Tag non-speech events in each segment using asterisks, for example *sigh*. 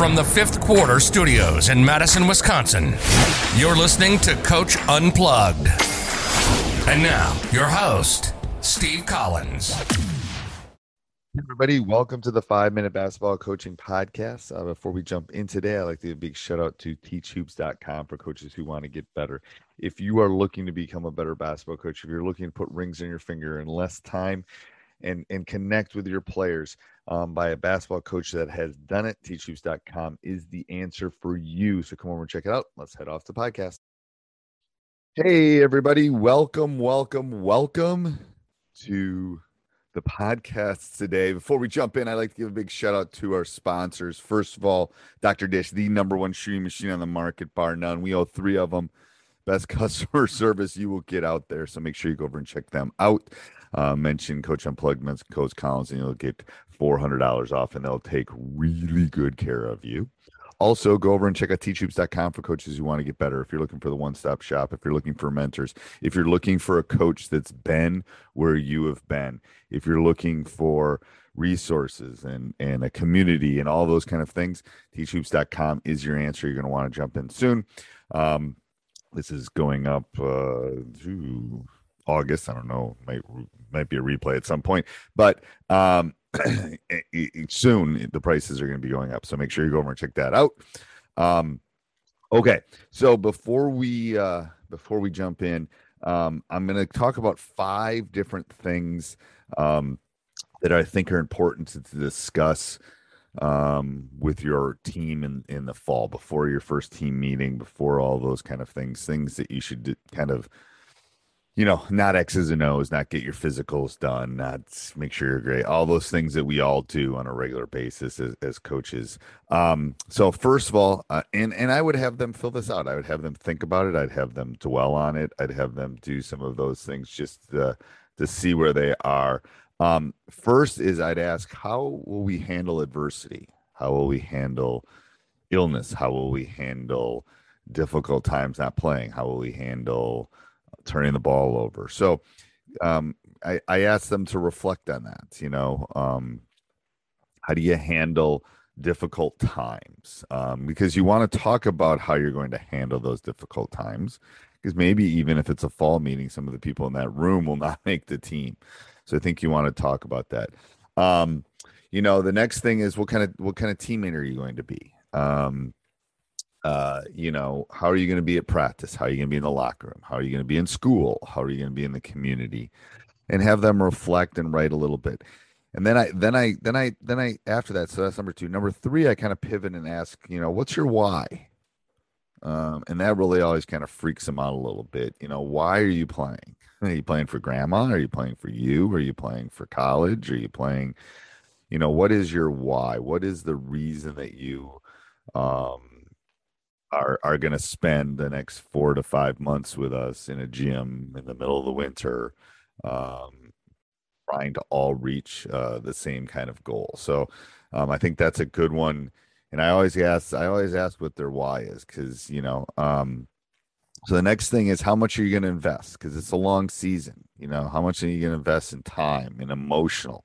From the fifth quarter studios in Madison, Wisconsin, you're listening to Coach Unplugged. And now, your host, Steve Collins. Everybody, welcome to the Five Minute Basketball Coaching Podcast. Uh, before we jump in today, I'd like to give a big shout out to teachhoops.com for coaches who want to get better. If you are looking to become a better basketball coach, if you're looking to put rings on your finger in less time and, and connect with your players um, by a basketball coach that has done it, teachhoops.com is the answer for you. So come over and check it out. Let's head off the podcast. Hey, everybody. Welcome, welcome, welcome to the podcast today. Before we jump in, I'd like to give a big shout out to our sponsors. First of all, Dr. Dish, the number one shooting machine on the market, bar none. We owe three of them. Best *laughs* customer service you will get out there. So make sure you go over and check them out. Uh, mention Coach Unplugged, Coach Collins, and you'll get $400 off, and they'll take really good care of you. Also, go over and check out teachhoops.com for coaches who want to get better. If you're looking for the one stop shop, if you're looking for mentors, if you're looking for a coach that's been where you have been, if you're looking for resources and, and a community and all those kind of things, teachhoops.com is your answer. You're going to want to jump in soon. Um, this is going up uh, August. I don't know, might might be a replay at some point, but um, *clears throat* soon the prices are going to be going up. So make sure you go over and check that out. Um, okay, so before we uh, before we jump in, um, I'm going to talk about five different things um, that I think are important to, to discuss um, with your team in in the fall before your first team meeting, before all those kind of things, things that you should kind of you know, not X's and O's, not get your physicals done, not make sure you're great, all those things that we all do on a regular basis as, as coaches. Um, so first of all, uh, and and I would have them fill this out. I would have them think about it. I'd have them dwell on it. I'd have them do some of those things just to, to see where they are. Um, first is I'd ask, how will we handle adversity? How will we handle illness? How will we handle difficult times not playing? How will we handle turning the ball over. So um, I, I asked them to reflect on that. You know, um, how do you handle difficult times? Um, because you want to talk about how you're going to handle those difficult times. Because maybe even if it's a fall meeting, some of the people in that room will *laughs* not make the team. So I think you want to talk about that. Um, you know, the next thing is what kind of what kind of teammate are you going to be? Um, uh, you know, how are you going to be at practice? How are you going to be in the locker room? How are you going to be in school? How are you going to be in the community? And have them reflect and write a little bit. And then I, then I, then I, then I, after that, so that's number two. Number three, I kind of pivot and ask, you know, what's your why? Um, and that really always kind of freaks them out a little bit. You know, why are you playing? *laughs* Are you playing for grandma? Are you playing for you? Are you playing for college? Are you playing, you know, what is your why? What is the reason that you, um, are are going to spend the next four to five months with us in a gym in the middle of the winter, um, trying to all reach uh, the same kind of goal. So um, I think that's a good one. And I always ask, I always ask what their why is because you know. Um, so the next thing is how much are you going to invest? Because it's a long season. You know, how much are you going to invest in time and emotional?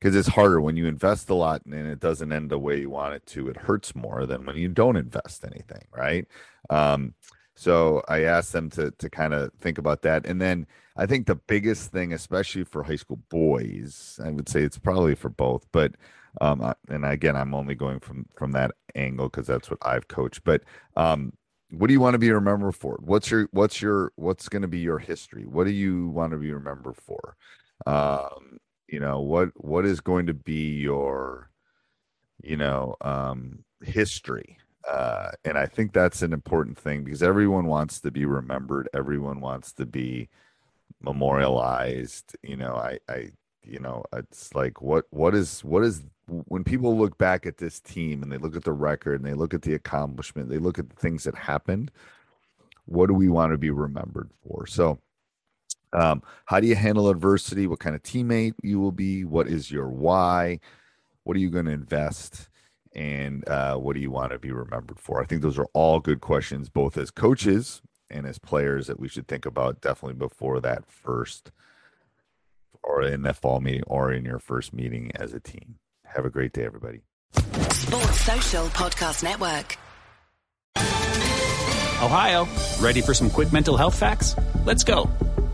Because it's harder when you invest a lot and it doesn't end the way you want it to. It hurts more than when you don't invest anything, right? Um, so I asked them to to kind of think about that, and then I think the biggest thing, especially for high school boys, I would say it's probably for both, but um, and again, I'm only going from from that angle because that's what I've coached. But um, what do you want to be remembered for? What's your what's your what's going to be your history? What do you want to be remembered for? Um, you know what what is going to be your you know um, history uh, and I think that's an important thing because everyone wants to be remembered. Everyone wants to be memorialized. You know, I, I, you know, it's like what, what is, what is when people look back at this team and they look at the record and they look at the accomplishment, they look at the things that happened. What do we want to be remembered for? So, um, how do you handle adversity? What kind of teammate you will be? What is your why? What are you going to invest? and uh, what do you want to be remembered for? I think those are all good questions, both as coaches and as players that we should think about definitely before that first or in that fall meeting or in your first meeting as a team. Have a great day, everybody. Sports Social Podcast Network. Ohio, ready for some quick mental health facts? Let's go.